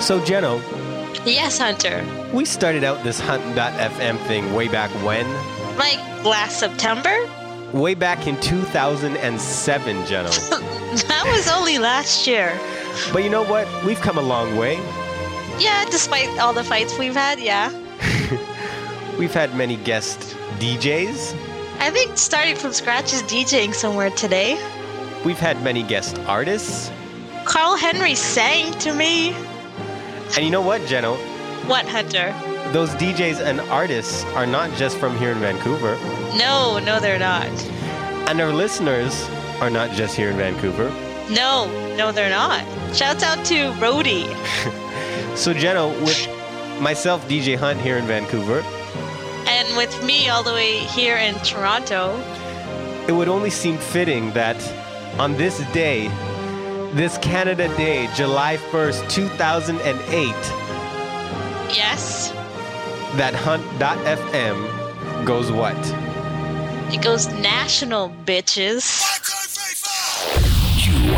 So, Jeno, Yes, Hunter. we started out this Hunt.fm thing way back when? Like last September? Way back in 2007, Jeno. That was only last year. but you know what? We've come a long way. Yeah, despite all the fights we've had, yeah. We've had many guest DJs. I think starting from scratch is DJing somewhere today. We've had many guest artists. Carl Henry sang to me. And you know what, Jeno? What, Hunter? Those DJs and artists are not just from here in Vancouver. No, no, they're not. And our listeners are not just here in Vancouver. No, no, they're not. Shouts out to Rody. So, Jeno, with myself, DJ Hunt, here in Vancouver, And with me all the way here in Toronto. it would only seem fitting that on this day, this Canada Day, July 1st, 2008, Yes, that Hunt.fm goes what? it goes national, bitches.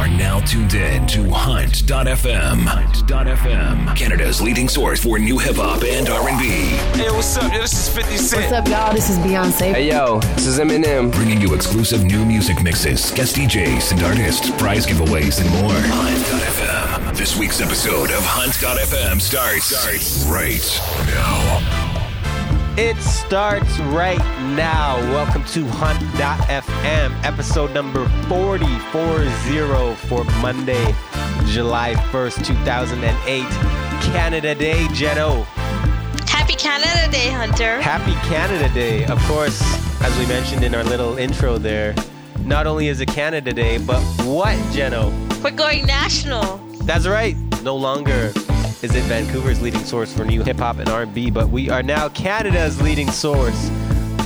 You are now tuned in to Hunt.fm. Hunt.fm. Canada's leading source for new hip hop and R&B. Hey, what's up? Yo, this is 50 Cent. What's up, y'all? This is Beyonce. Hey yo, this is Eminem. Bringing you exclusive new music mixes, guest DJs and artists, prize giveaways, and more. Hunt.fm. This week's episode of Hunt.fm starts, starts right now. It starts right now. Welcome to Hunt.fm, episode number 4040 for Monday, July 1st, 2008. Canada Day, Jeno. Happy Canada Day, Hunter. Happy Canada Day. Of course, as we mentioned in our little intro there, not only is it Canada Day, but what, Jeno? We're going national. That's right. No longer is it Vancouver's leading source for new hip hop and R&B, but we are now Canada's leading source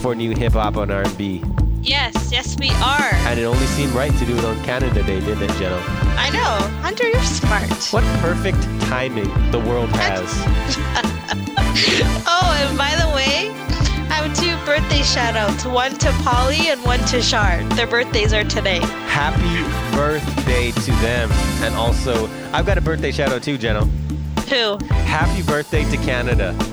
for new hip hop and R&B. Yes, yes, we are. And it only seemed right to do it on Canada Day, didn't it, Jeno? I know. Hunter, you're smart. What perfect timing the world has. Oh, and by the way, I have two birthday shout outs one to Polly and one to Shard. Their birthdays are today. Happy birthday to them. And also, I've got a birthday shout out too, Jeno. Who? Happy birthday to Canada.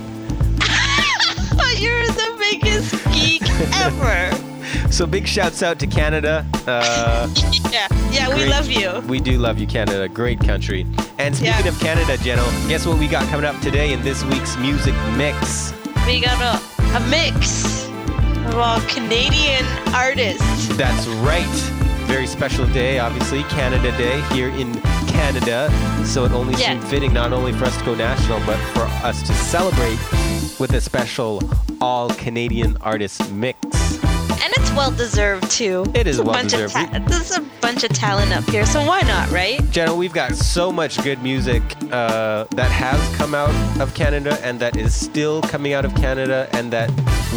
Oh, you're the biggest geek ever. So big shouts out to Canada. Uh, Yeah, yeah, we love you. we do love you, Canada. Great country. And speaking Yeah. of Canada, Jeno, guess what we got coming up today in this week's music mix? We got a, a mix of all Canadian artists. That's right. Very special day, obviously, Canada Day here in Canada. So it only Yeah. seemed fitting not only for us to go national, but for us to celebrate with a special all Canadian artist mix. And it's well deserved too. It is a well bunch of deserved. ta- There's a bunch of talent up here, so why not, right? Jenna, we've got so much good music uh, that has come out of Canada and that is still coming out of Canada and that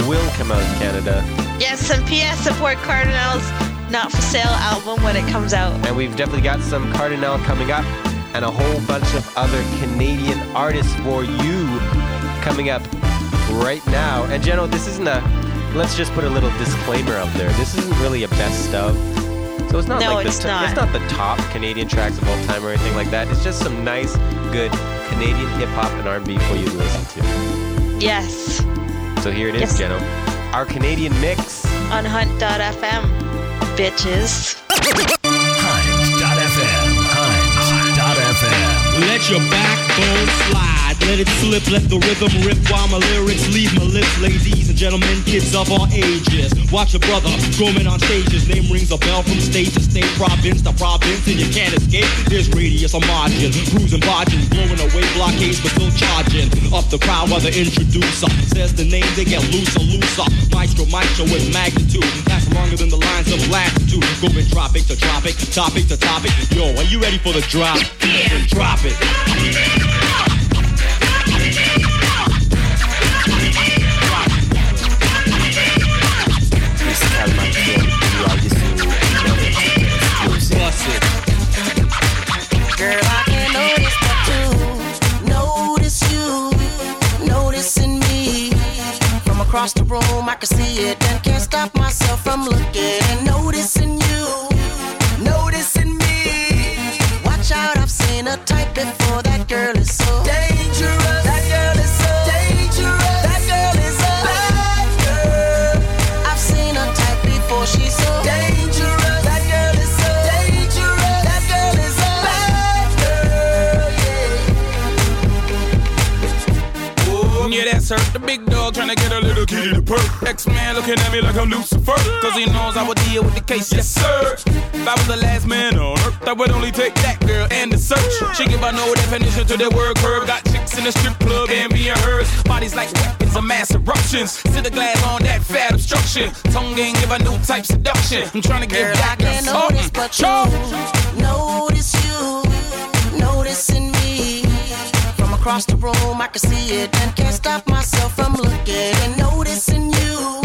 will come out of Canada. Yes, and P.S. support Kardinal's Not for Sale album when it comes out. And we've definitely got some Kardinal coming up and a whole bunch of other Canadian artists for you coming up right now. And Jeno, this isn't a, let's just put a little disclaimer up there. This isn't really a best of. So it's not No, like it's the not. it's not the top Canadian tracks of all time or anything like that. It's just some nice, good Canadian hip hop and R&B for you to listen to. Yes, So here it is, Yes. Jeno. Our Canadian mix. on Hunt.fm, bitches. Let your backbone slide, let it slip, let the rhythm rip while my lyrics leave my lips. Ladies and gentlemen, kids of all ages, watch a brother grooming on stages. Name rings a bell from state to state, province to province, and you can't escape. There's radius or margin, cruising, barging, blowing away blockades, but still charging. Up the crowd while the introducer says the name, they get looser, looser. Maestro, maestro with magnitude, that's longer than the lines of latitude. Going tropic to tropic, topic to topic. Yo, are you ready for the drop? Then drop it. across the room, I can see it, and can't stop myself from looking and noticing you, noticing me. Watch out, I've seen a type before. That girl is so dangerous. That girl is so dangerous. That girl is a bad girl. I've seen a type before. She's so dangerous. Yeah, that's her, the big trying to get a little kitty to perk. X-Man looking at me like I'm Lucifer. Cause he knows I would deal with the case, yes sir. If I was the last man on earth, I would only take that girl and the search. She give a no definition to the word curve. Got chicks in the strip club and being hers. Bodies like weapons of mass eruptions. Sit the glass on that fat obstruction. Tongue ain't give a new type seduction. I'm trying to give Girl, I back can't notice but you. Notice you. Noticing me. Across the room, I can see it and can't stop myself from looking and noticing you.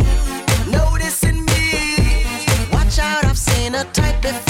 Noticing me. Watch out, I've seen a type before.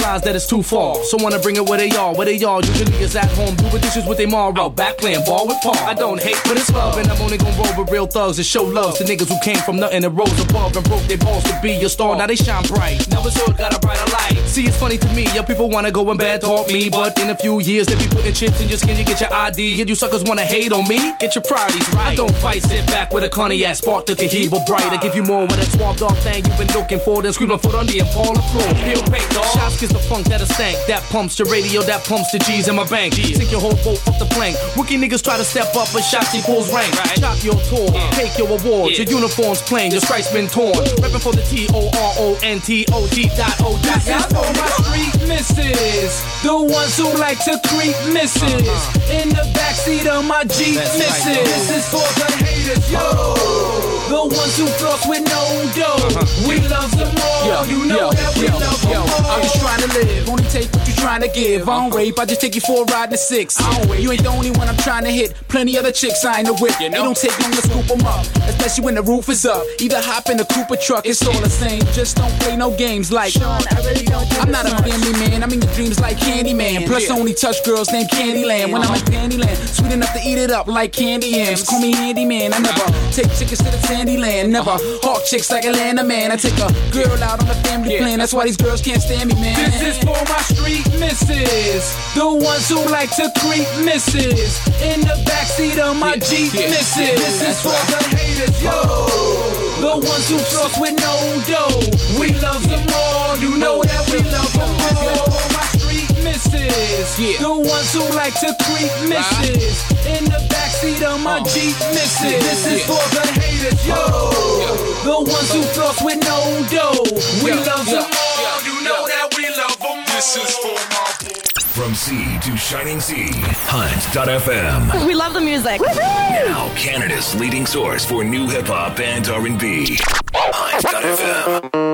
Realize that it's too far. So wanna bring it where they are, where they are. Usually is at home, doing dishes with their mom, out back playing ball with Paul. I don't hate, but it's love, and I'm only gonna roll with real thugs and show love to niggas who came from nothing and rose above and broke their balls to be a star. Now they shine bright. Now it's hood got a brighter light. See, it's funny to me, yeah, people wanna go and bad talk me, but in a few years they be putting chips in your skin. You get your ID, and you suckers wanna hate on me. Get your priorities right. I don't fight, sit back with a cognac, spark the Cohiba bright. I give you more with a swamp dog thing you've been looking for. Then scream a foot fall the floor. Peel paint, dog. Shots kiss the funk that a stank. That pumps your radio, that pumps the G's in my bank. Sink your whole boat off the plank. Rookie niggas try to step up, but shots he pulls rank. Chop your tour, uh. take your awards. Your uniforms plain, your stripes been torn. Reppin' for the T O R O N T O T dot O dot. This is for my street misses. The ones who like to creep misses. Uh-huh. In the backseat of my Jeep misses. This is for the haters, yo. The ones who floss with no dough. Uh-huh. We love them all. Yo, you know yo, that we yo, love them all. I'm just trying to live. Only take what you trying to give. I don't uh-huh. rape, I just take you for a ride in the six. I don't wait. You ain't the only one I'm trying to hit. Plenty other chicks I ain't the whip. You know? It don't take long to scoop them up, especially when the roof is up. Either hop in a Cooper truck, it's all the same. Just don't play no games like. Sean, I really don't do I'm not a family man, I'm in your dreams like Candyman. Plus, I only touch girls named Candyland. When I'm in Candyland, sweet enough to eat it up like candy yams. Call me Handyman. I never uh-huh. take chickens to the Sandyland. Never hawk chicks like Atlanta man. I take a girl out on a family plan. That's why these girls can't stand me, man. This is for my street misses, the ones who like to creep misses in the backseat of my Jeep misses. This is for the haters, yo. The ones who floss with no dough. We love them all, you know that we love them all. For my street misses, the ones who like to creep misses in the backseat of my oh. Jeep misses. This is for the haters, yo. The ones who floss with no dough. We love them all, you know that we love them all. This is for my From sea to shining sea, Hunt.fm. We love the music. Now Canada's leading source for new hip hop and R&B. Hunt.fm.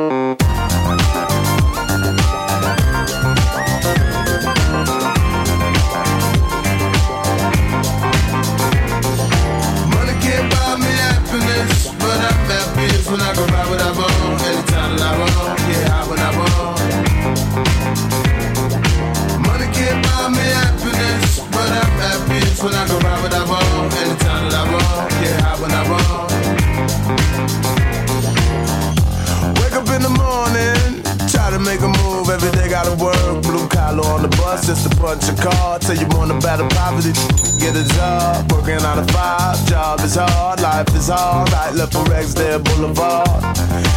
on just a punch a card. Tell you want to battle poverty, get a job. Working out of five, job is hard, life is hard. Right left for Rexdale Boulevard.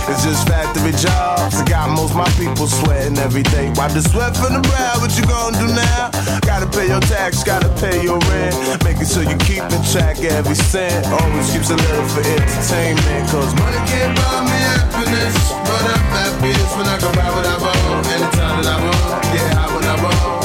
It's just factory jobs. I got most my people sweating every day. Wipe the sweat from the brow, what you gonna do now? Gotta pay your tax, gotta pay your rent. Making sure you keep in track every cent. Always keeps a little for entertainment. Cause money can't buy me happiness. But I'm happiest when I can buy what I want. Anytime that I want, get high when I want.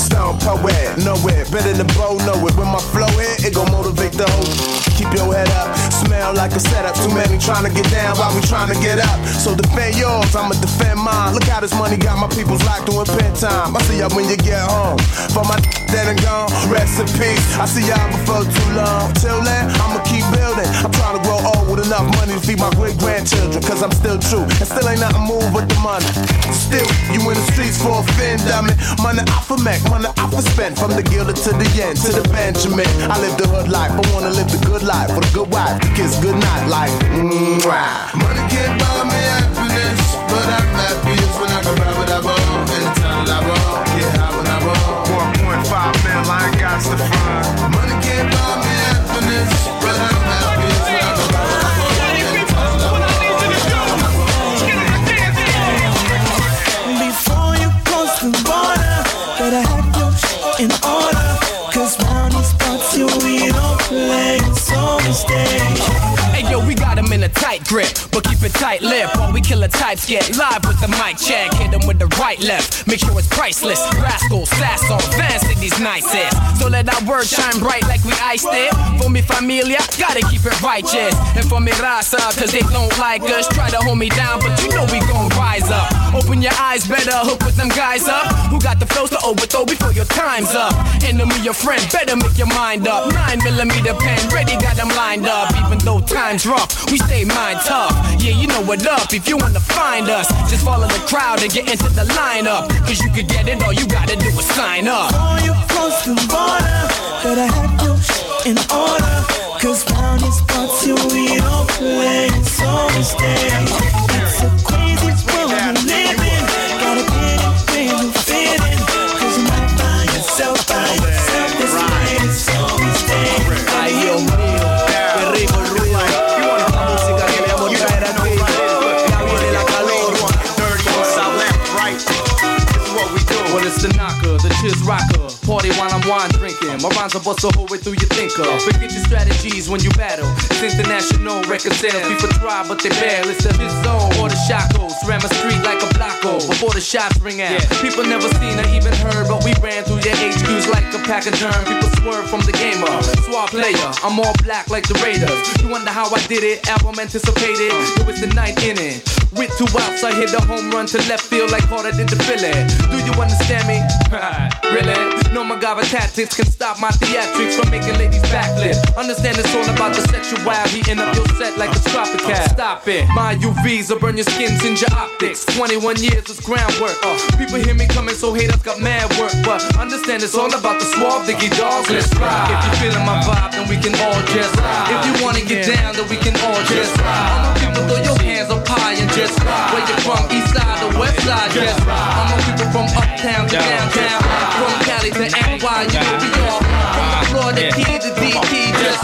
Stone poet, know it, better than Bo, know it. When my flow hit, it gon' motivate the whole. Keep your head up, smell like a setup. Too many trying to get down while we trying to get up. So defend yours, I'ma defend mine. Look how this money got my people's locked doing pen time. I see y'all when you get home. For my dead and gone, rest in peace. I see y'all before too long. Till then, with money to feed my great grandchildren. Cause I'm still true, and still ain't nothing move with the money. Still, you in the streets for a fin, dummy. Money I for Mac, money I for spend. From the Gilda to the Yen to the Benjamin. I live the hood life, I wanna live the good life. For the good wife, the kiss good night, like, mwah. Money can't buy me happiness, but I'm happiest when I can buy what I want. Anytime I want, get high when I want. 1.5 mil, I ain't got to front. Money can't buy me happiness, tight lip while we killer types get live with the mic check. Hit him with the right left, make sure it's priceless. Rascal, sass on, fans to these nicest. So let our word shine bright like we iced it. For me familia, gotta keep it righteous. And for me raza, cause they don't like us. Try to hold me down, but you know we gon' rise up. Open your eyes better, hook with them guys up. Who got the flows to overthrow before your time's up? Enemy your friend, better make your mind up. Nine millimeter pen, ready, got them lined up. Even though time's rough, we stay mind tough. Yeah, you know what up. If you wanna find us, just follow the crowd and get into the lineup. Cause you could get it, all you gotta do is sign up. Before you cross the border, better have your shit in order. Cause round these parts you we don't play, so we stay. It's a crazy chiz rocker. Party while I'm wine drinking. My rhymes will bust the whole way through your thinker. Forget your strategies when you battle. It's international record sales. People try, but they bail. It's the hit zone or the shackles. Ram a street like a blocko before the shots ring out. People never seen or even heard, but we ran through their HQs like a pack of germ. People swerve from the gamer. Swap player, I'm all black like the Raiders. You wonder how I did it? Album anticipated. It was the ninth inning. With two outs, I hit a home run to left field like Carter did the Philly. Do you understand me? really? No MacGyver tactics can stop my theatrics from making ladies backflip. Understand it's all about the sexual heating up your set like a tropical. Stop it. My UVs will burn your skin, singe your optics. 21 years is groundwork. Uh, people hear me coming, so haters got mad work. But understand it's all about the suave diggy dogs. Let's ride. If you feeling my vibe, then we can all just ride. If you wanna get down, then we can all just ride. All my people throw your high and just ride. Where you from, east side or west side, just ride. All my people from uptown to downtown. From Cali to NY, you know we all. From the floor to key to DT, just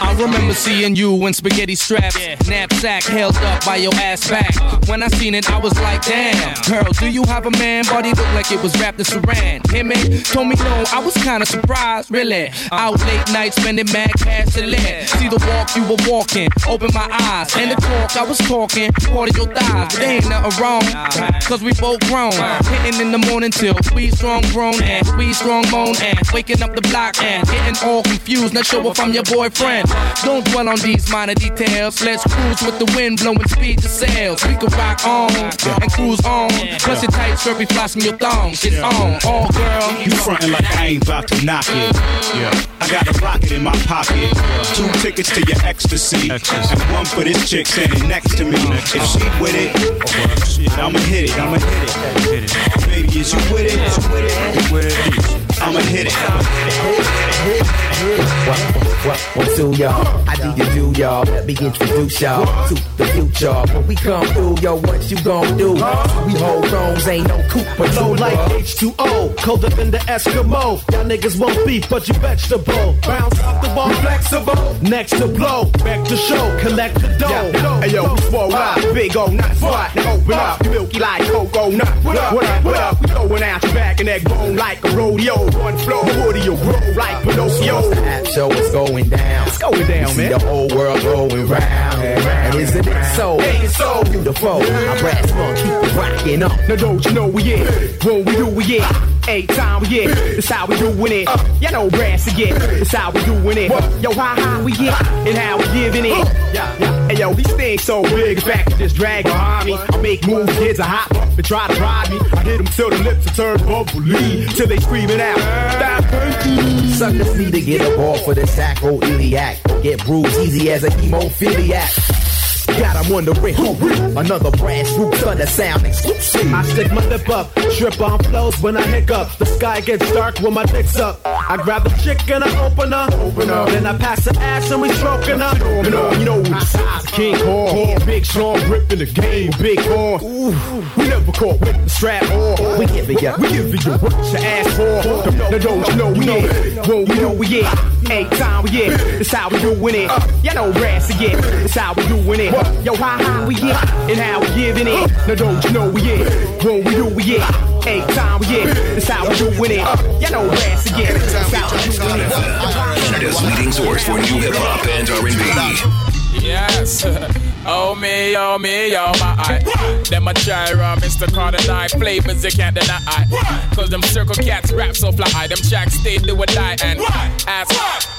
I remember seeing you in spaghetti straps, knapsack held up by your ass back. When I seen it, I was like, damn, girl, do you have a man? Body looked like it was wrapped in saran. Him and told me no, I was kinda surprised, really. Uh. Out late night spending mad cash to let. See the walk you were walking, open my eyes, and the talk I was talking, part of your thighs. But there ain't nothing wrong, cause we both grown. Hitting in the morning till we strong grown and we strong moan and waking up the block and getting all confused. Not sure if I'm your boyfriend. Don't dwell on these minor details. Let's cruise with the wind blowing speed to sails. We can rock on and cruise on. Plus your tight skirt be flossing your thongs. It's on, all girl. You frontin' like I ain't about to knock it. Yeah. I got a rocket in my pocket. Two tickets to your ecstasy. And one for this chick standing next to me. If she with it, I'ma hit it. I'ma hit it. Baby, is you with it? With it. I'ma hit it. What, what, what to y'all? I need to do y'all. Let me introduce y'all to the future. When we come through, yo, what you gon' do? We hold thrones, ain't no Cooper. Low like H2O, colder than the Eskimo. Y'all niggas won't beef, but you vegetable. Bounce off the ball, flexible. Next to blow, back to show, collect the dough. Hey yo, swole out, big nut spot. Now open up, you milky like cocoa nut. What up, what up, what up? We throwing out your back and that bone like a rodeo. One flow, will grow like Pinocchio. App show is going down. It's going down, man. See the whole world going round. And isn't it so? Ain't so beautiful. My brass funk keep rocking up. Now don't you know we it? When we do we it? Eight time it. That's how we doing it. You know brass again. That's how we doing it. Yo, how high we get and how we giving it. Yeah, yeah. Hey yo, these things so big, back to just drag behind me. I make moves, kids are hot and try to ride me. I hit them till the lips are turned bubbly, till they screaming out. Stop. Suckers need to get up off of the tackle iliac. Get bruised easy as a hemophiliac. Got 'em wondering who Another brass roots on the sound exclusive. I stick my lip up, trip on flows when I hiccup. The sky gets dark when my dick's up. I grab the chick and I open her. Open her. Then I pass the ass and we stroking her. You know, you know, the size King Kong, big strong grip in the game, big horn. Ooh, we never caught with the strap on. We giving ya, we giving you what you ask for. Now don't you know we it? When we know we it, ain't time we it. That's how we doing it. Uh. Y'all know, brass again. That's how we doing it. Yo, how high we get and how we giving it. Now don't you know we it? When we do we it, ain't time we it. That's how we doing it. You know, brass again. That's how we doing it. Canada's leading source for new hip hop and R&B. Yes. Oh me, oh me, oh my. Eye. Them a try run, Mr. Carter die. Flavors you can't deny. Cause them circle cats rap so fly. Them tracks stay do or die. And ask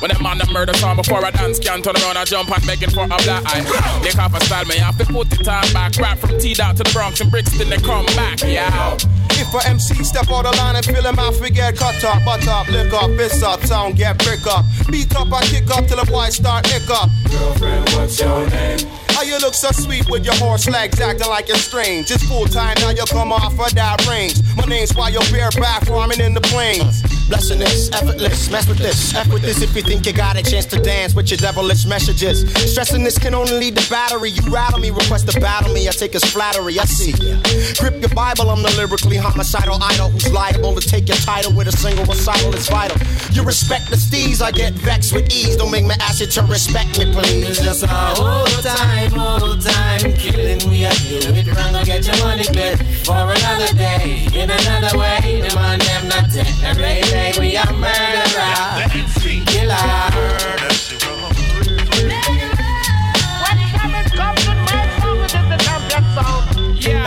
when them on the murder song before I dance can't turn around and jump and begging for a black eye. They off a style, me have to put the time back. Rap from T down to the Bronx and Brixton, they come back. Yeah. If a MC step out the line and fill him out, we get cut up, butt up, lick up, piss up, sound get brick up. Beat up and kick up till the boys start lick up. Girlfriend, what's your name? How you look so sweet with your horse legs acting like it's strange? It's full time now, you come off of that range. My name's why you're bareback farming in the plains. Blessing this, effortless, mess with this, F with this if you think you got a chance to dance with your devilish messages. Stressing this can only lead to battery. You rattle me, request to battle me, I take as flattery, I see. Grip your Bible, I'm the lyrically homicidal idol who's liable to take your title with a single recital, it's vital. You respect the steez, I get vexed with ease. Don't make me ask you to respect me, please. It's just our whole time, whole time killing. We are do it wrong, go get your money back for another day, in another way. The man them not dead, every day we are murderer, killer.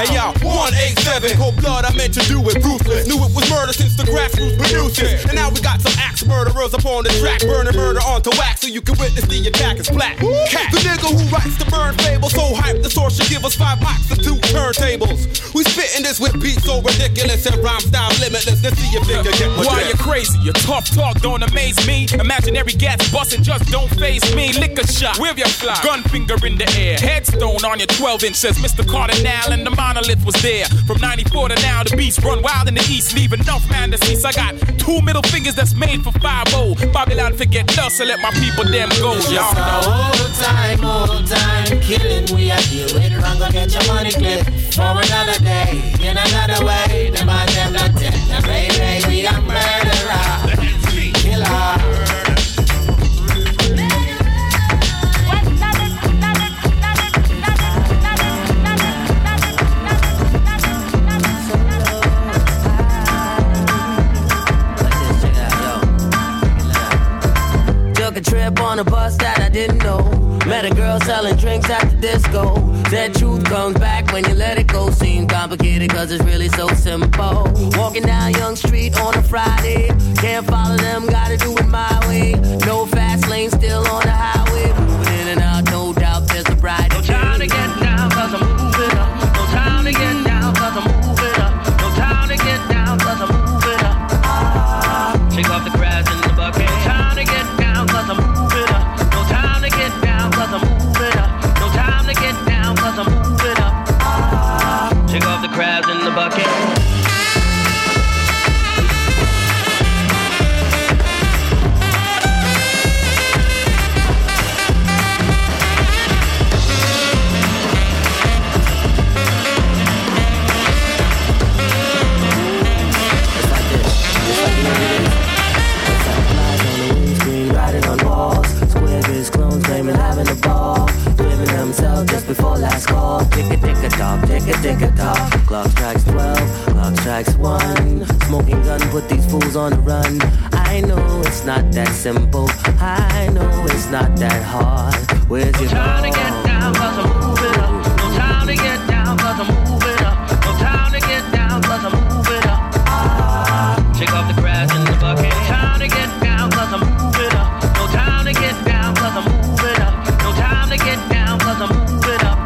Hey yo, 187, cold blood, I meant to do it ruthless. Knew it was murder since the grassroots produced it. And now we got some axe Max murderers upon the track, burning murder onto wax so you can witness the attack is black. Cat, the nigga who writes the burn fable, so hype the source should give us five mics and two turntables. We spitting this with beats so ridiculous and rhyme style limitless. Let's see if they can get my Why you drift. crazy? Your tough talk don't amaze me. Imaginary gas busting just don't phase me. Liquor shot, wave your fly. Gun finger in the air. Headstone on your 12 inch says Mr. Kardinal and the monolith was there. From 94 to now, the beats run wild in the east, leave enough man to cease. I got two middle fingers that's made for 5 Babylon forget dust, and let my people damn go. Y'all know. Old time, old time killing. We are deal with wrong. Go get your money clip for another day in another way. The man them not dead. Baby, we are murderer, killer. Took a trip on a bus that I didn't know. Met a girl selling drinks at the disco. Said truth comes back when you let it go. Seems complicated cause it's really so simple. Walking down Yonge Street on a Friday. Can't follow them, gotta do it my way. No fast lane, still on the highway. Put on the run. I know it's not that simple. I know it's not that hard. Where's your time to get down cause I'm moving up. No time to get down cause I'm moving up. No time to get down cause I'm moving up. Shake off the grass in the bucket. No time to get down cause I'm moving up. No time to get down cause I'm moving up. No time to get down cause I'm moving up.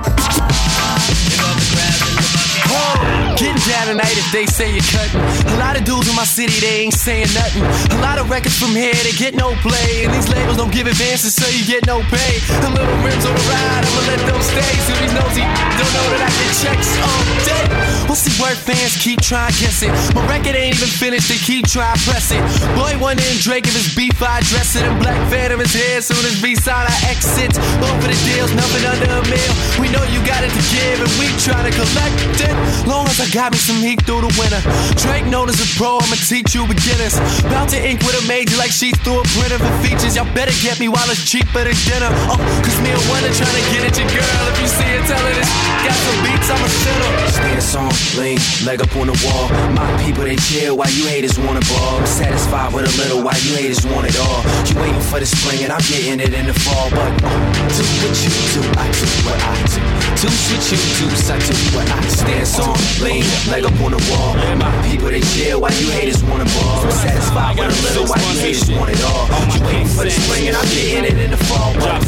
Shake off the grass in the bucket. Getting down tonight if they say you're cutting. A lot of dudes in my city, they ain't saying nothing. A lot of records from here, they get no play. And these labels don't give advances, so you get no pay. A little rims on the ride, I'ma let them stay. So these nosy don't know that I get checks all day. We'll see word fans keep trying to guess it. My record ain't even finished, they keep trying to press it. Boy, wondering Drake if it's beef, I address it. And Black Phantom is here, soon as B-side I exit. Both for the deals, nothing under a meal. We know you got it to give, and we try to collect it. Long as I got me some heat through the winter. Drake known as a pro, I'ma teach you beginners. About to ink with a major like she's through a printer for features. Y'all better get me while it's cheaper than dinner. Oh, cause me and Wonder trying to get at your girl. If you see her, tell her this. Got some beats, I'm a sinner. Stance on, lean, leg up on the wall. My people they chill while you haters wanna ball. Satisfied with a little while you haters want it all. You waiting for the spring and I'm getting it in the fall. But uh, do what you do, I do what I do. Do what you do, I do what I do. Stance on, lean, leg up on the wall. My people they chill while you haters wanna ball. I'm satisfied with a little while you haters want it all. You waiting for the spring and I'm getting it in the fall. But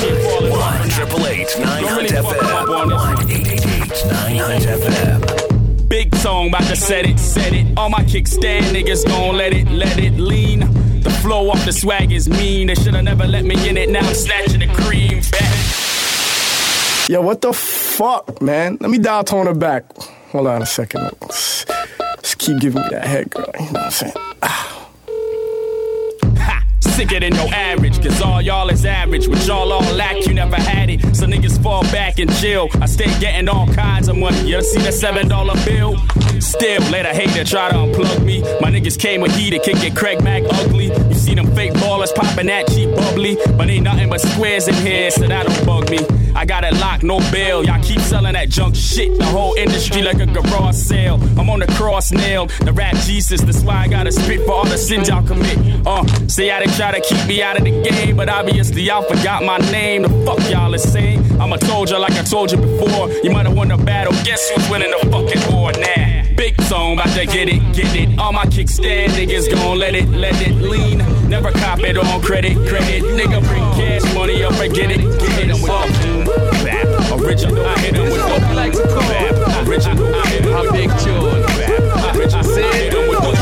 do One triple eight nine hunt FM. One eight eight eight nine hunt FM. Big song, about to set it, set it. All my kickstand niggas gon' let it, let it lean. The flow off the swag is mean. They shoulda never let me in it. Now I'm snatching the cream back. Yo, what the fuck, man? Let me dial tone her back. Hold on a second. Just keep giving me that head, girl. You know what I'm saying? Ah. Sicker than your average, cause all y'all is average. With y'all all lack, you never had it. So niggas fall back and chill. I stay getting all kinds of money. You see seven dollar bill? Still, let a hater try to unplug me. My niggas came with heat, it can get Craig Mack ugly. You see them fake ballers popping that cheap bubbly. But ain't nothing but squares in here, so that don't bug me. I got it locked, no bail. Y'all keep selling that junk shit. The whole industry like a garage sale. I'm on the cross nail, the rap Jesus. That's why I gotta spit for all the sins y'all commit. Uh, say I done try to keep me out of the game, but obviously y'all forgot my name. The fuck y'all is saying? I'm a soldier like I told you before. You might have won the battle. Guess who's winning the fucking war now? Big song, about to get it, get it. All my kickstand niggas gon' let it, let it lean. Never cop it on credit, credit. Nigga bring cash money up and get it, get it. Original, I hit him with the like to call. Bap. Original, I hit him with big tune. Bap. Original, I hit him with the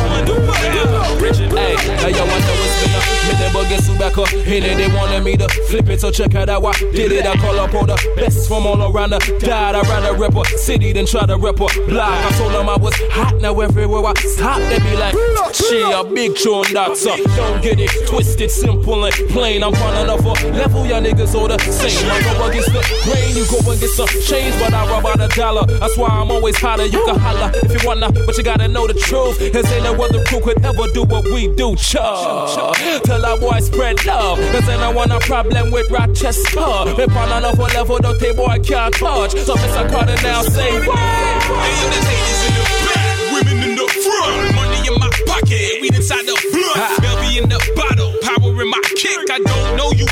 Hey, now yo, I know it's been a minute, but guess who back up? Hit it, they wanted me to flip it, so check out how I did it. I call up all the best from all around the died around the rapper city, then try to rep a block. I told them I was hot, now everywhere I stop, they be like, she a big that's up. Don't get it twisted, simple and plain. I'm running off a level, y'all niggas all the same. I go against the grain, you go and get some change, but I rob out a dollar. That's why I'm always hotter. You can holler if you wanna, but you gotta know the truth. Cause ain't no other crew could ever do what we do, chuh. Tell our boys spread love, cause ain't no one a problem with Rochester. If I'm on another level, the they boy can't touch. So Mr. Carter now say, what? Hey, there's haters in the back, women in the front, money in my pocket, weed inside the blunt, Belby in the bottle, power in my kick. I don't know you.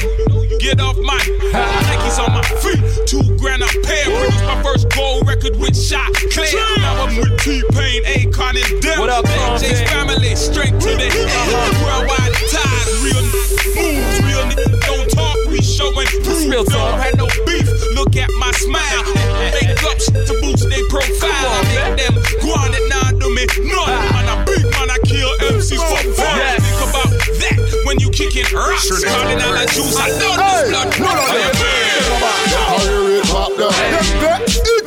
Get off my Nikes on my record with Shot Clear. Now I'm with T Pain, Akon, and Dem. What up, Jay's family, straight to the head. Worldwide ties, real moves, real niggas don't talk. We showing proof. real talk. Don't have no beef. Look at my smile. Make up to boost their profile. I make them go on it now, do me none. Ah. Man, I beat, man, I kill MCs for fun. Yes. Think about that when you kicking rocks. Calling out like juice, I know this blood. I hear it pop down. Them it's up.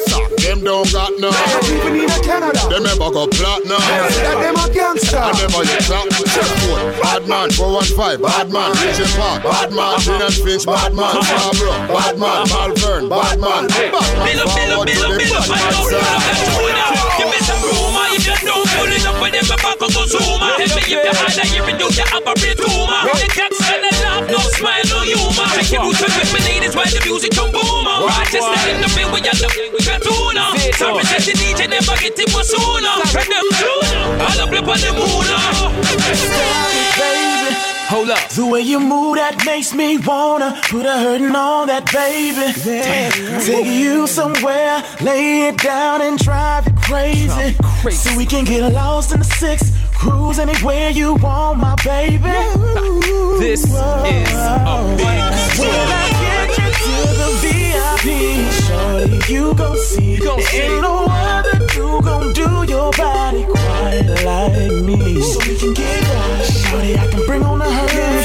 Them don't got none. Even in Canada. Them never go platinum. That them a gangster. I never get top. Check four. Bad man. 415. Bad man. Vision Park. Bad man. Jane and Finch. Bad man. Scarborough. Bad man. Malvern. Bad man. Bad man. Bill up, bill up, bill up, bill up, I know that. Give me some room, if you don't pull it up, with them back go zoom. Tell me if you hard, you reduce your operate tumor. The cats and the laugh, no smile, no humor. Check your boots with me, ladies, while the music come boom. Rochester in the field, we are the we got tuna. Some present the DJ, never get it for sooner. Check them tuna, all up on the moon. Ah. baby. Hold up. The way you move that makes me wanna put a hurtin' on that baby. Take you somewhere, lay it down and drive you crazy. crazy. So we can get lost in the six, cruise anywhere you want, my baby. This is a big When I get you to the VIP, shorty, you gon' see. gon' see. ain't no other you gon' do your body quite like me. So we can get right, shorty. I can bring on the hurt.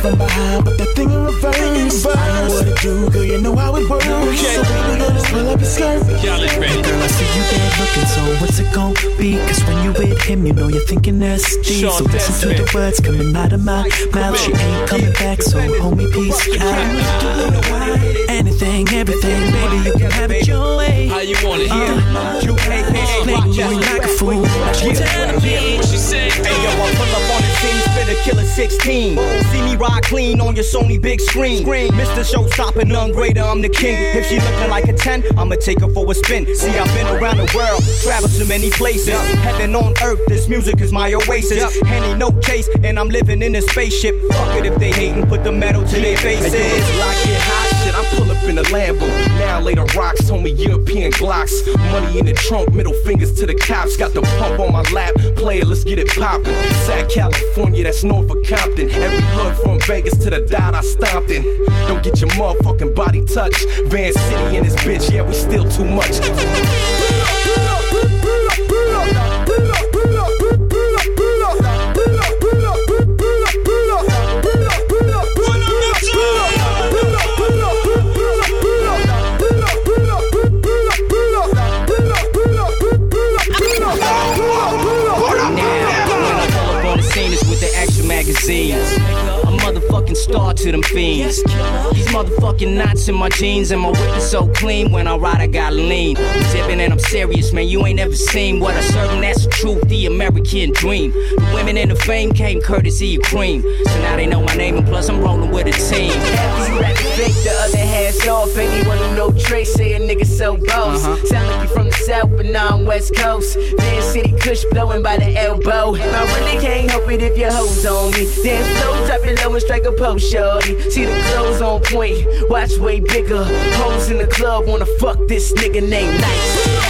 From behind, put that thing in reverse. I know what to do, girl. You know how it works. So baby, girl, just pull up your skirt. Y'all is ready. Girl, I see you there looking, so what's it gon' be? Cause when you with him, you know you're thinking SD. Sean So listen to the words coming out of my mouth. She ain't coming back, so hold me peace out. Anything, everything, baby, you can have it your way. How you want it? Uh, You hey, hey, hey, Play you like a fool. That's what telling me. What she say? Hey yo, I pull up on the scene, spit a killer 16. See me ride clean on your Sony big screen. Mr. Showstopper, none greater, I'm the king. If she looking like a 10, I'ma take her for a spin. See, I've been around the world, traveled to many places. Heaven on earth, this music is my oasis. Henny no chase, and I'm living in a spaceship. Fuck it if they hating, put the metal to their faces. Like it hot in a Lambo. Now later rocks, homie, European Glocks. Money in the trunk, middle fingers to the cops. Got the pump on my lap, play it, let's get it poppin'. Sad California, that's north of Compton. Every hood from Vegas to the dot I stomped in. Don't get your motherfucking body touched. Van City in this bitch, yeah, we still too much. To them fiends. Motherfucking knots in my jeans and my whip is so clean. When I ride, I got lean. I'm tipping and I'm serious, man. You ain't never seen what I serve, and that's the truth. The American dream. The women in the fame came courtesy of cream. So now they know my name, and plus I'm rolling with a team. After you let the fake, the other half's off. Anyone who know Trey say a nigga so ghost. Uh-huh. Sound like you from the south, but now I'm west coast. Van City Kush blowing by the elbow. I really can't help it if your hoes on me. Dance slow, drop it low and strike a pose, shorty. See the clothes on point, watch way bigger. Hoes in the club wanna fuck this nigga named Nice.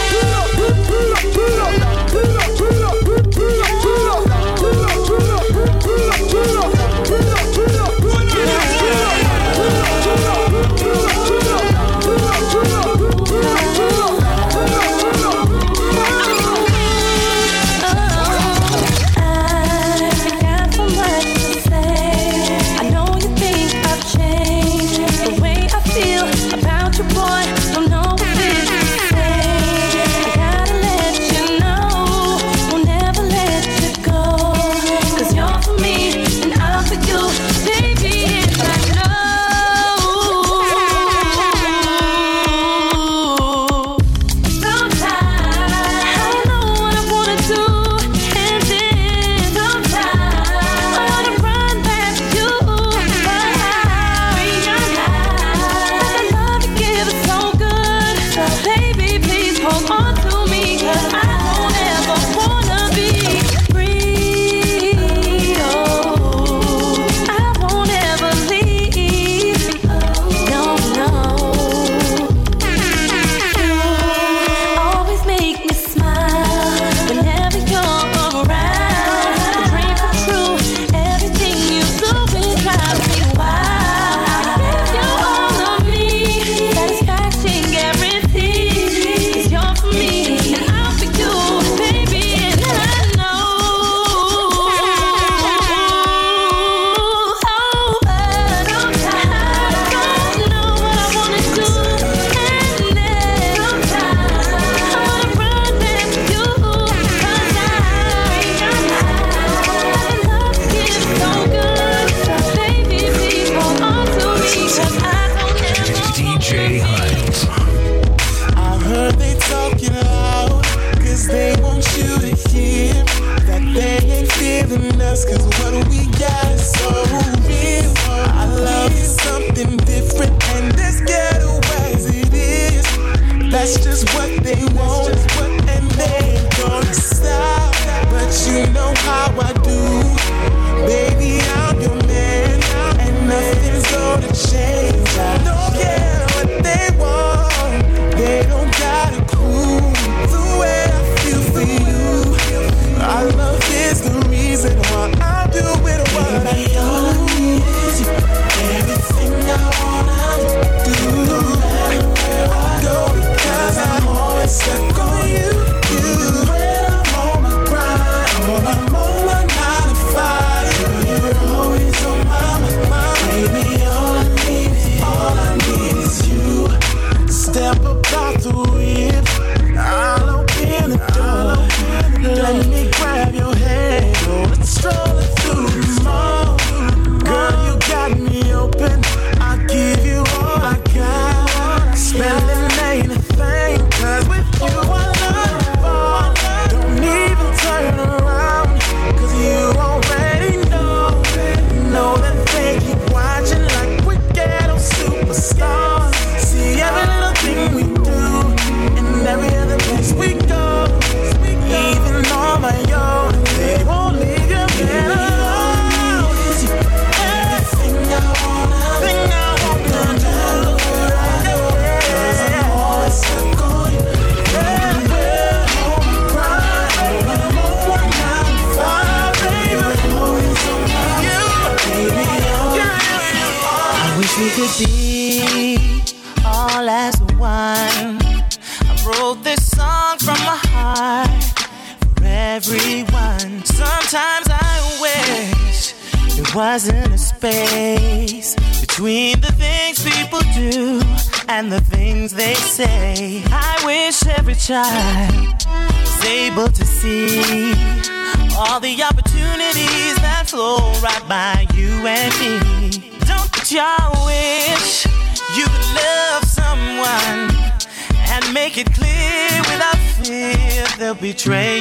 train.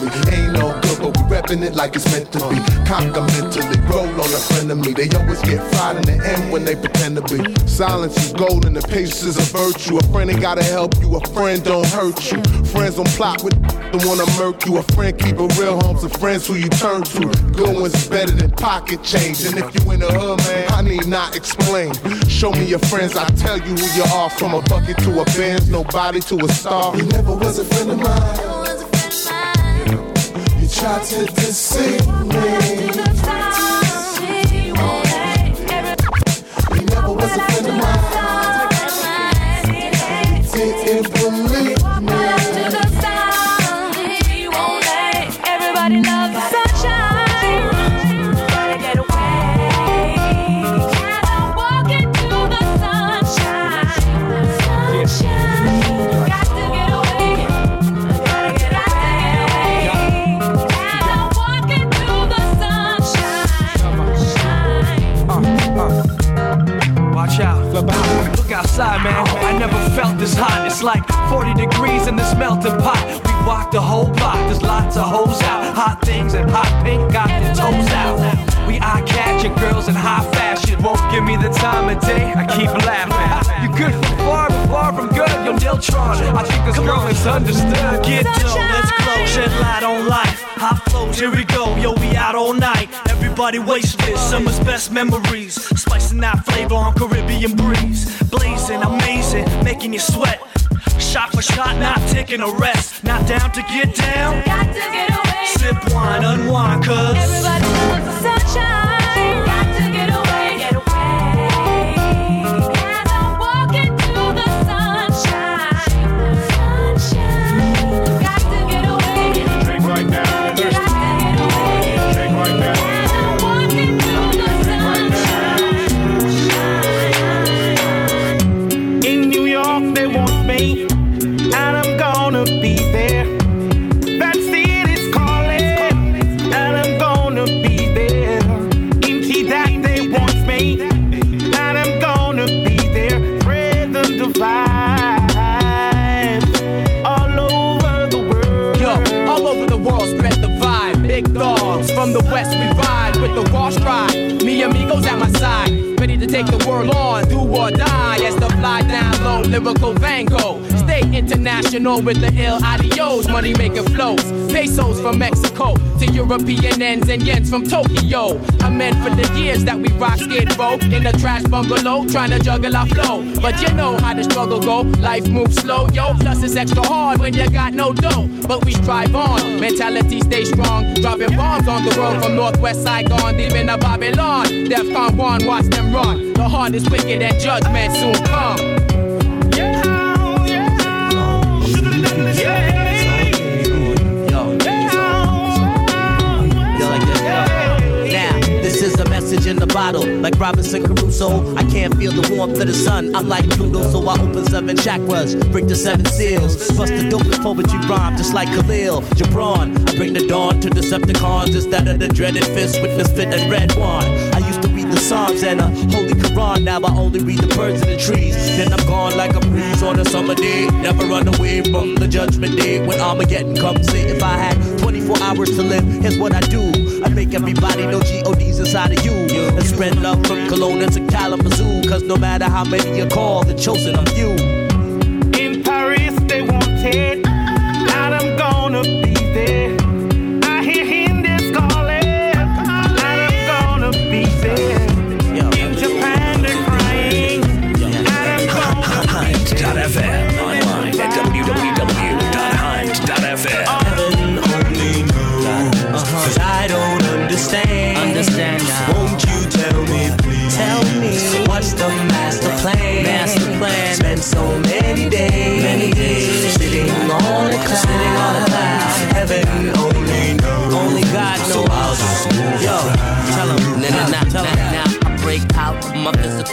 mentally. Ain't no good, but we reppin' it like it's meant to be. Complimentally, roll on a friend of me. They always get fried in the end when they pretend to be. Silence is gold and the patience is a virtue. A friend ain't gotta help you, a friend don't hurt you. Friends don't plot with the wanna murk you. A friend keep a real, homes of friends who you turn to. Good ones better than pocket change. And if you in the hood, man, I need not explain. Show me your friends, I tell you who you are. From a bucket to a Benz, nobody to a star. You never was a friend of mine try to deceive me. nobody. Summer's best memories, spicing that flavor on Caribbean breeze. Blazing, amazing, making you sweat. Shot for shot, not taking a rest. Not down to get down. Got to get away. Sip wine, unwind, cause everybody loves sunshine. the west, we ride with the wash stride. Me amigos at my side, ready to take the world on, do or die. As the fly down low, lyrical Van Gogh stay international with the ill adios. Money making flows. Pesos from Mexico to European ends and yens from Tokyo. I'm meant for the years that we rock skid row in a trash bungalow, trying to juggle our flow. But you know how the struggle go. Life moves slow, yo. Plus it's extra hard when you got no dough. But we strive on. Mentality stay strong. Dropping bombs on the road from Northwest Saigon, deep in the Babylon. Defcon 1, watch them run. The heart is wicked and judgment soon come. In the bottle. Like Robinson Crusoe, I can't feel the warmth of the sun. I'm like Pluto, so I open seven chakras, break the seven seals. Bust the dopest poetry rhyme, just like Kahlil Gibran. I bring the dawn to the Decepticons instead of the dreaded fist with the spit and red wand. I used to read the Psalms and a Holy Quran. Now I only read the birds and the trees. Then I'm gone like a breeze on a summer day. Never run away from the judgment day when Armageddon comes. If I had 24 hours to live, here's what I do. I make everybody know G-O-D's inside of you. And spread love from Kelowna to Kalamazoo. Cause no matter how many you call, the chosen are few. Don't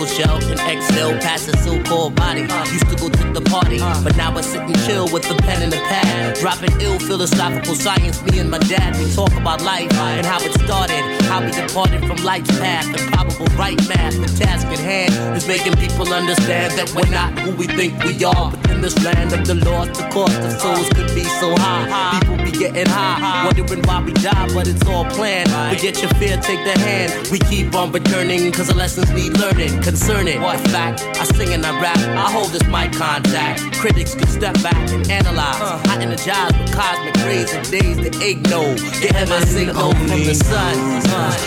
physical shell and exhale past the so-called body. Used to go to the party, but now I sit and chill with the pen and the pad. Dropping ill philosophical science. Me and my dad, we talk about life and how it started, how we departed from life's path, the probable right math. The task at hand is making people understand that we're not who we think we are. This land of the lost, the cost of souls could be so high. Uh-huh. People be getting high, uh-huh. wondering why we die, but it's all planned. Forget your fear, take the hand. We keep on returning, cause the lessons need learning. Concerning what fact, I sing and I rap, I hold this mic contact. Critics can step back and analyze. Uh-huh. I energize with cosmic rays and days that ain't ignore. Get my signal from the sun.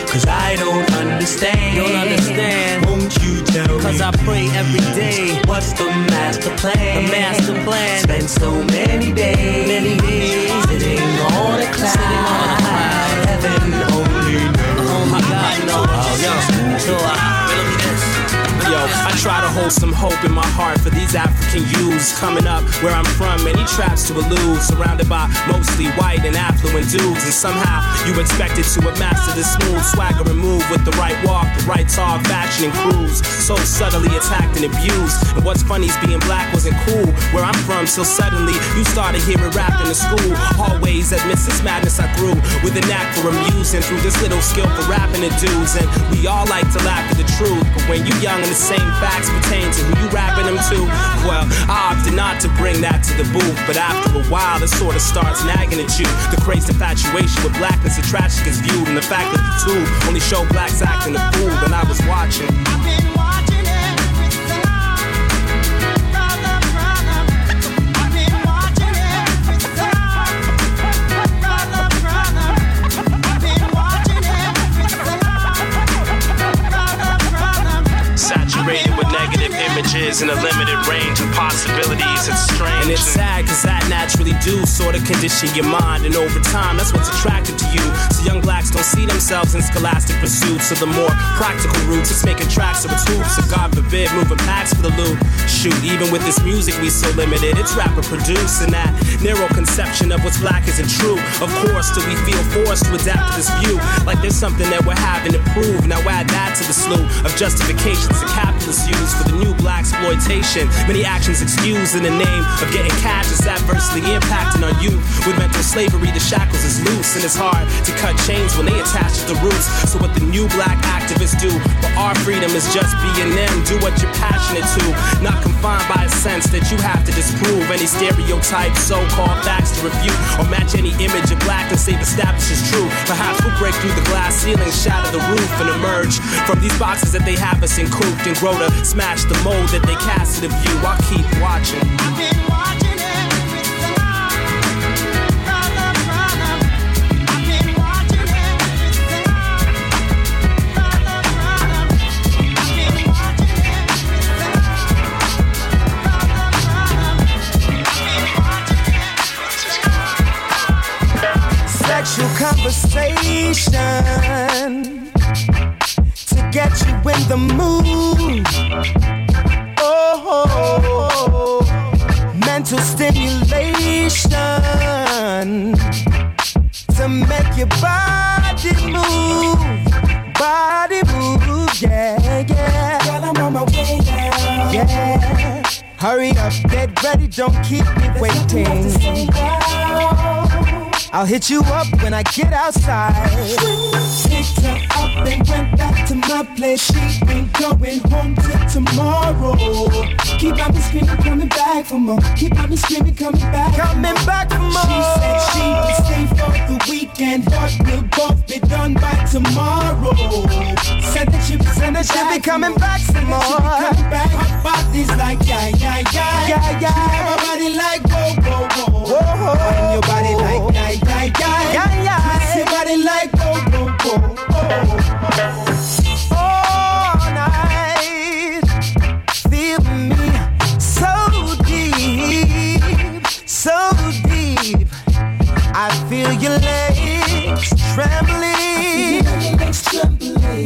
Cause I don't understand. Don't understand. Won't you tell Cause me? I pray every day. What's the master plan? The master plan. Spent so many days. Many days. Sitting on a cloud. Sitting on a cloud. Heaven only knows. Oh my God, knows. Yo, so I. Yo, I try to hold some hope in my heart for these African youths coming up where I'm from. Many traps to elude, surrounded by mostly white and affluent dudes. And somehow you expected to have mastered the smooth swagger and move with the right walk, the right talk, fashion and cruise. So subtly attacked and abused. And what's funny is being black wasn't cool where I'm from. Till suddenly you started hearing rap in the school hallways. Amidst this madness, I grew with a knack for amusing through this little skill for rapping to dudes. And we all like to laugh when you young and the same facts pertain to who you rapping them to, well, I opted not to bring that to the booth. But after a while, it sort of starts nagging at you. The crazy infatuation with blackness and tragic is viewed, and the fact that the tube only show blacks acting a fool. And I was watching. Images and a limited range of possibilities. It's strange. And it's sad because that naturally do sort of condition your mind. And over time, that's what's attractive to you. So young blacks don't see themselves in scholastic pursuits. So the more practical routes, it's making tracks of its hoops. So God forbid, moving packs for the loot. Shoot, even with this music, we so limited. It's rapper produced and that narrow conception of what's black isn't true. Of course, do we feel forced to adapt to this view? Like there's something that we're having to prove. Now add that to the slew of justifications that capitalists use for the new black exploitation. Many actions excused in the name of getting cash is adversely impacting our youth. With mental slavery, the shackles is loose and it's hard to cut chains when they attach to the roots. So what the new black activists do for our freedom is just being them. Do what you're passionate to, not confined by a sense that you have to disprove any stereotype, so-called facts to refute or match any image of blackness say the status is true. Perhaps we'll break through the glass ceiling, shatter the roof, and emerge from these boxes that they have us in cooped and grow to smash the mold that they casted of you. I keep watching. Sexual conversation to get you in the mood Oh, mental stimulation to make your body move, body move, yeah, yeah. Girl, I'm on my way now. Yeah. Hurry up, get ready, don't keep me waiting. I'll hit you up when I get outside. Picked her up and went back to my place. She ain't going home till tomorrow. Keep on me screaming, coming back for more. Keep on me screaming, coming back. Coming back for more. She said she would stay for the weekend, but we'll both be done by tomorrow. Said that she, that she'll be coming back for more. She be coming back. Her body's like yeah, yeah, yeah, yeah, yeah. She have a body like whoa, whoa, whoa. whoa. Your body like yeah, yeah, yeah, yeah, yeah. Miss your body like. All oh, night, feel me so deep, so deep. I feel your legs trembling,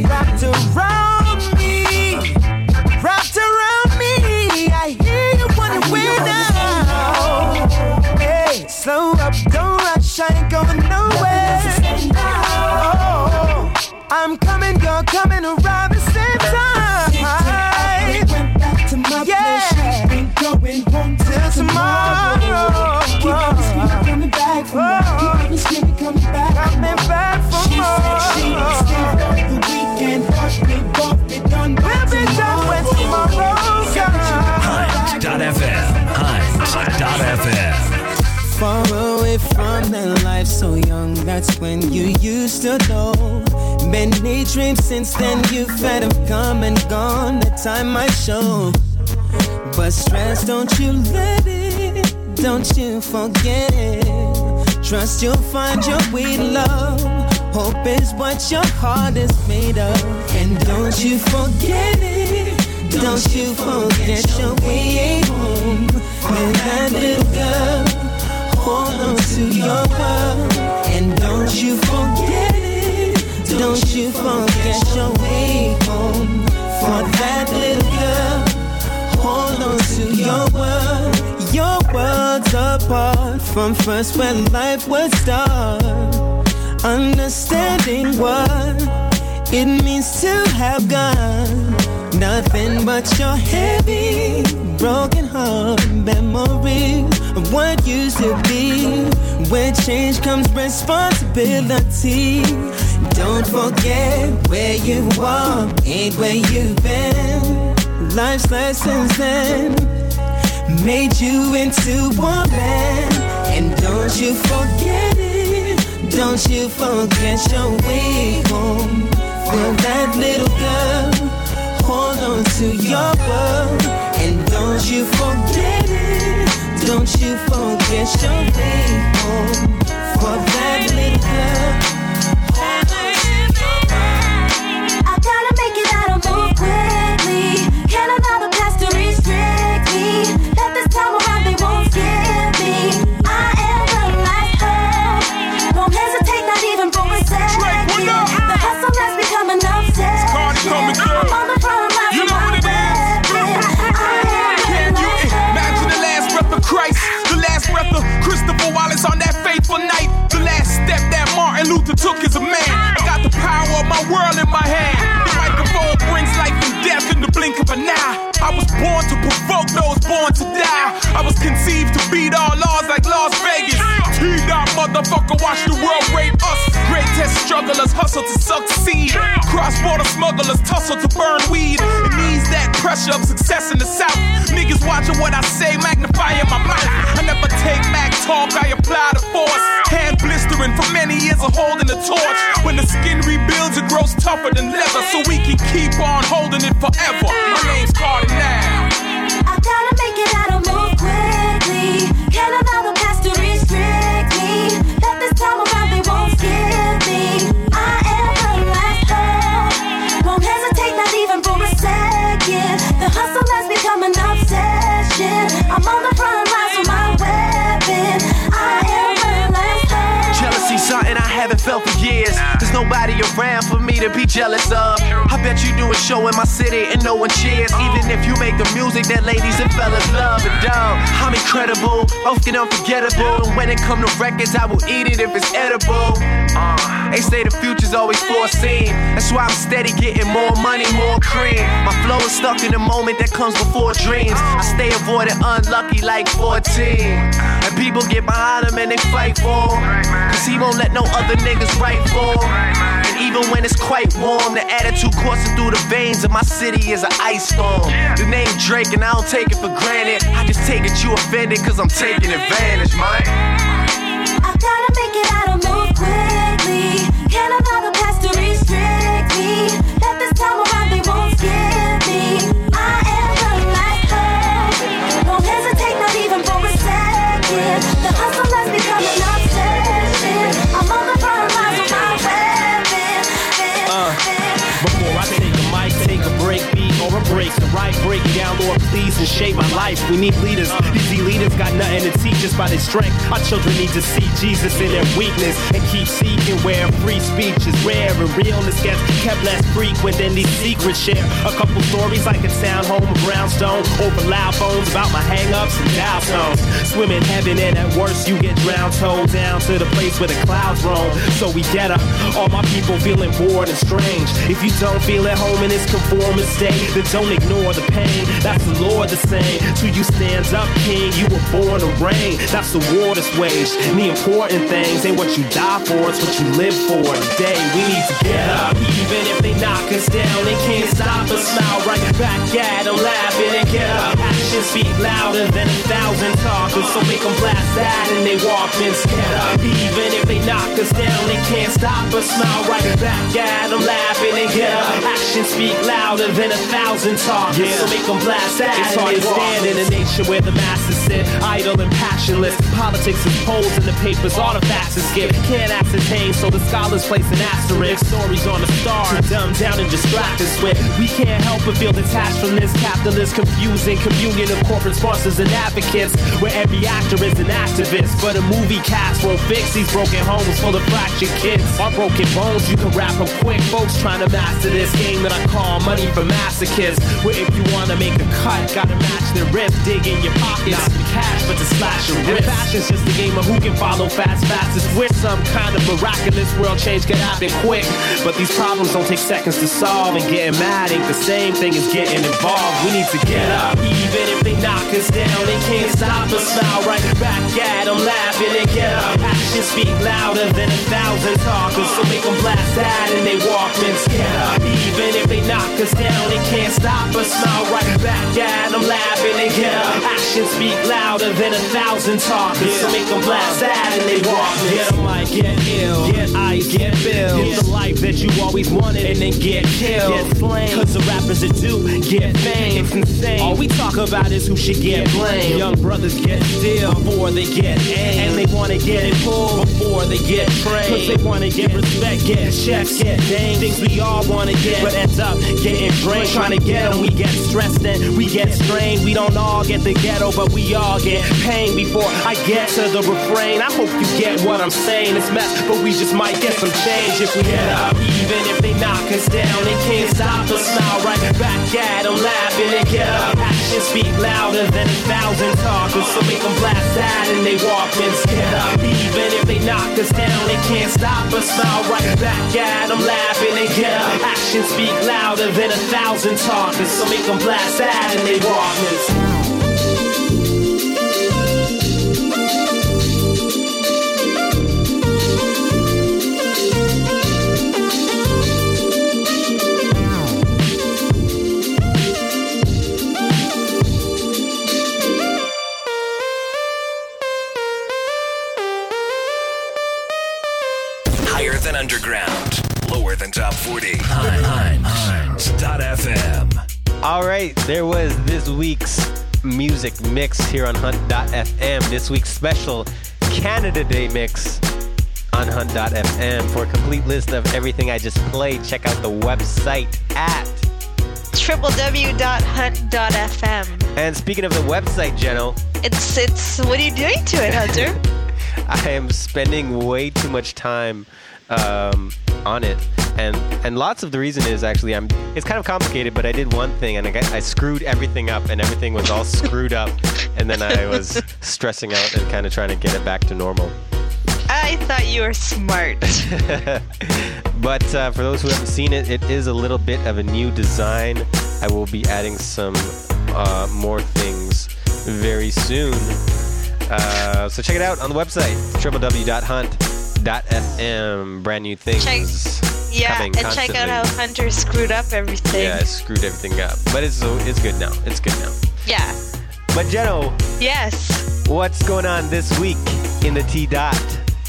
wrapped around me, wrapped around from that life so young, that's when you used to know. Many dreams since then you've had them come and gone. The time might show. But stress, don't you let it, don't you forget it. Trust you'll find your way to love. Hope is what your heart is made of. And don't you forget it. Don't you forget your way home. And that little girl, hold on to your world. And don't you forget it. Don't you forget your way home. For that little girl, hold on to your world. Your world's apart from first when life would start. Understanding what it means to have God. Nothing but your heavy, broken heart memories of what used to be. When change comes responsibility. Don't forget where you are, ain't where you've been. Life's lessons then made you into a man. And don't you forget it, don't you forget your way home. For that little girl, on to your world. And don't you forget it, don't you forget your way home. Oh, for that little girl. Provoke those born to die. I was conceived to beat all laws like Las Vegas. T-Dot motherfucker, watch the world rape us. Great test strugglers hustle to succeed. Cross-border smugglers tussle to burn weed. It needs that pressure of success in the South. Niggas watching what I say, magnifying my mouth. I never take Mac talk, I apply the force. Hand blistering for many years of holding the torch. When the skin rebuilds, it grows tougher than leather, so we can keep on holding it forever. My name's Carter around, they won't skip to be jealous of. I bet you do a show in my city and no one cheers. Even if you make the music that ladies and fellas love and dumb. I'm incredible, get unforgettable. And when it come to records, I will eat it if it's edible. Uh, they say the future's always foreseen. That's why I'm steady getting more money, more cream. My flow is stuck in the moment that comes before dreams. I stay avoided unlucky like 14. And people get behind him and they fight for him. Cause he won't let no other niggas write for him. And even when it's quite warm, the attitude coursing through the veins of my city is an ice storm. The name Drake, and I don't take it for granted. I just take it you offended cause I'm taking advantage, man. I gotta make it out and move quickly. Can't allow and shape my life. We need leaders. These leaders got nothing to teach us by their strength. Our children need to see Jesus in their weakness and keep seeking where free speech is rare and realness gets kept less frequent than these secrets share. A couple stories like a town home of brownstone over loud phones about my hang-ups and dial tones. Swim in heaven and at worst you get drowned, towed down to the place where the clouds roam. So we get up, all my people feeling bored and strange. If you don't feel at home in this conformist state, then don't ignore the pain. That's the Lord the same. To you stands up, King. You were born to reign. That's the war that's waged. The important things ain't what you die for, it's what you live for. Today we need to get up. Even if they knock us down, they can't stop us. Smile right back at them, laughing and get up. Actions speak louder than a thousand talkers, so make them blast that and they walk and get up. Even if they knock us down, they can't stop us. Smile right back at them, laughing and get up. Actions speak louder than a thousand talkers, so make them blast that It's they stand in a nation where the masses sit idle and passionless. Politics is polls in the papers, artifacts is skip. Can't ascertain, so the scholars place an asterisk. Stories on the stars to dumb down and distract us with. We can't help but feel detached from this capitalist, confusing communion of corporate sponsors and advocates, where every actor is an activist. But a movie cast won't fix these broken homes full of fractured kids. Our broken bones, you can rap them quick. Folks trying to master this game that I call money for masochists. Where if you wanna make a cut, gotta match the rip, Dig in your pockets, not the cash, but to slash. And fashion's just a game of who can follow fast, fastest with some kind of miraculous world change can happen quick. But these problems don't take seconds to solve, and getting mad ain't the same thing as getting involved. We need to get up, even if they knock us down, they can't stop us. Smile right back at them, laughing and get up. Actions speak louder than a thousand talkers, so make them blast that and they walk and get up. Even if they knock us down, they can't stop us. Smile right back at them, laughing and get up. Actions speak louder than a thousand talkers, so make them blast that and they walk and get them like get ill, get ice, get bills, get the life that you always wanted, and then get killed, get slain. Cause the rappers that do get fame, it's insane. All we talk about is who should get blamed. Young brothers get still before they get aimed, and they wanna get it full before they get trained. Cause they wanna get respect, get checks, get names, things we all wanna get, but ends up getting drained. Trying to get them, we get stressed and we get strained. We don't all get the ghetto, but we all get pain before I get to the refrain. I hope you get what I'm saying. It's mess, but we just might get some change if we get up. Even if they knock us down, they can't stop us. Smile right back at them, laughing and get up. Actions speak louder than a thousand talkers, so make them blast that and they walk and get up. Even if they knock us down, they can't stop us. Smile right back at them, laughing and get up. Actions speak louder than a thousand talkers, so make them blast that and they walk than underground, lower than top 40. Hines.fm. All right, there was this week's music mix here on Hunt.fm. This week's special Canada Day mix on Hunt.fm. For a complete list of everything I just played, check out the website at. www.hunt.fm. And speaking of the website, Jeno, It's it's what are you doing to it, Hunter? I am spending way too much time um, on it, and and lots of the reason is actually I'm. It's kind of complicated, but I did one thing and I, got, I screwed everything up, and everything was all screwed up, and then I was stressing out and kind of trying to get it back to normal. I thought you were smart. but uh, for those who haven't seen it, it is a little bit of a new design. I will be adding some uh, more things very soon. Uh, so check it out on the website www.hunt.fm. Brand new things. Check, yeah, and check out how. Hunter screwed up everything. Yeah, I screwed everything up, but it's it's good now. It's good now. Yeah. But Jeno, Yes. what's going on this week in the T dot?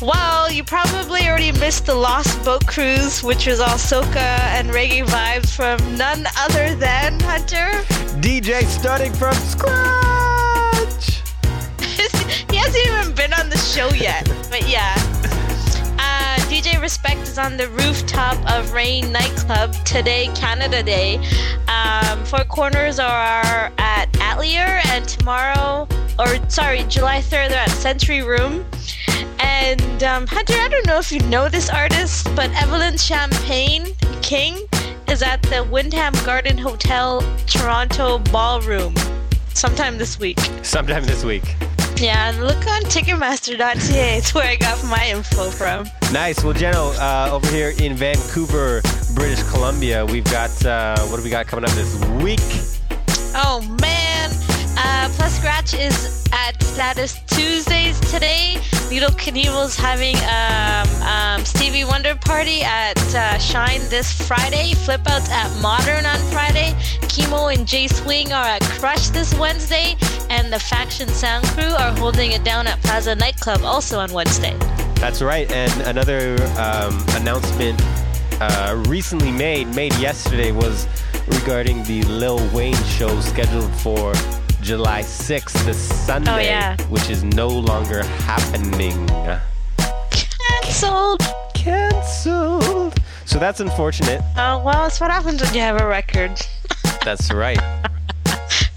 Well, you probably already missed the Lost Boat Cruise, which was all soca and reggae vibes from none other than Hunter. DJ starting from scratch. he hasn't even been on the show yet, but yeah. DJ Respect is on the rooftop of Rain nightclub today, Canada Day. Um, Four Corners are at Atelier, and tomorrow, or sorry, July 3rd, they're at Century Room. And um, Hunter, I don't know if you know this artist, but Evelyn Champagne King is at the Wyndham Garden Hotel Toronto Ballroom sometime this week. Sometime this week. Yeah, and look on Ticketmaster.ca. It's where I got my info from. Nice. Well, Jeno, uh, over here in Vancouver, British Columbia, we've got uh, what do we got coming up this week? Oh man! Uh, Plus Scratch is at Status Tuesdays today. Little Knievel's having um, um, Stevie Wonder party at uh, Shine this Friday. Flip outs at Modern on Friday. Chemo and Jay Swing are at Crush this Wednesday, and the Faction Sound Crew are holding it down at Plaza Nightclub also on Wednesday. That's right. And another um, announcement uh, recently made, made yesterday, was regarding the Lil Wayne show scheduled for July 6th, this Sunday, Oh, yeah. which is no longer happening. Cancelled. Cancelled. So that's unfortunate. Oh well, it's what happens when you have a record. That's right.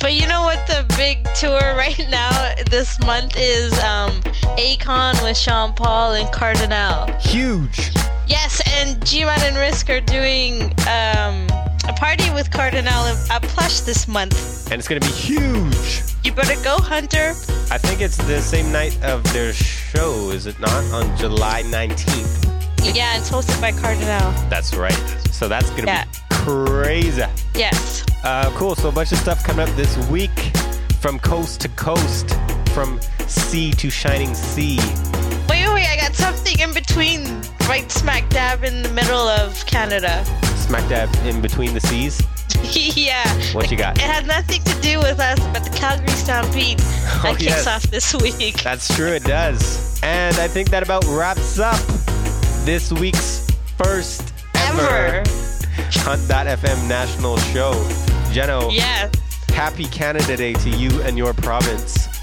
But you know what the big tour right now this month is? Um, Akon with Sean Paul and Kardinal. Huge. Yes, and G-Man and Risk are doing um, a party with Kardinal at Plush this month. And it's going to be huge. You better go, Hunter. I think it's the same night of their show, is it not? On July 19th. Yeah, it's hosted by Kardinal. That's right. So that's going to Yeah. be crazy. Yes. Uh, cool. So a bunch of stuff coming up this week from coast to coast, from sea to shining sea. Wait, wait, wait, I got something in between, right smack dab in the middle of Canada. Smack dab in between the seas. yeah. What you got? It had nothing to do with us, but the Calgary Stampede that Oh, kicks yes. off this week. That's true, it does. And I think that about wraps up this week's first ever, Hunt.fm national show. Jeno, Yeah. happy Canada Day to you and your province.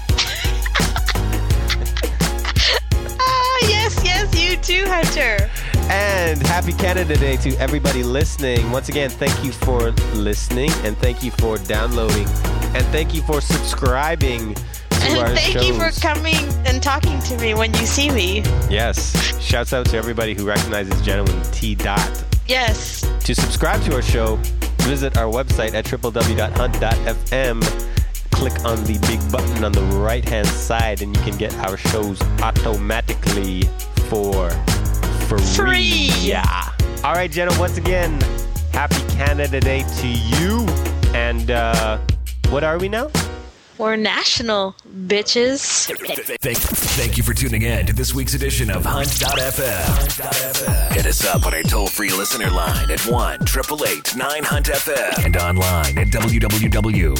Ah, yes, yes, you too, Hunter. And happy Canada Day to everybody listening. Once again, thank you for listening and thank you for downloading and thank you for subscribing And thank shows. you for coming and talking to me when you see me. yes. Shouts out to everybody who recognizes Gentleman T. Dot. Yes. To subscribe to our show, visit our website at www.hunt.fm. Click on the big button on the right hand side and you can get our shows automatically for free. Free. Yeah. All right, Jeno, once again, happy Canada Day to you. And uh, what are we now? We're national, bitches. Thank, thank you for tuning in to this week's edition of Hunt.fm. Hit us up on our toll free listener line at 1 888 9 Hunt FM and online at www.hunt.fm.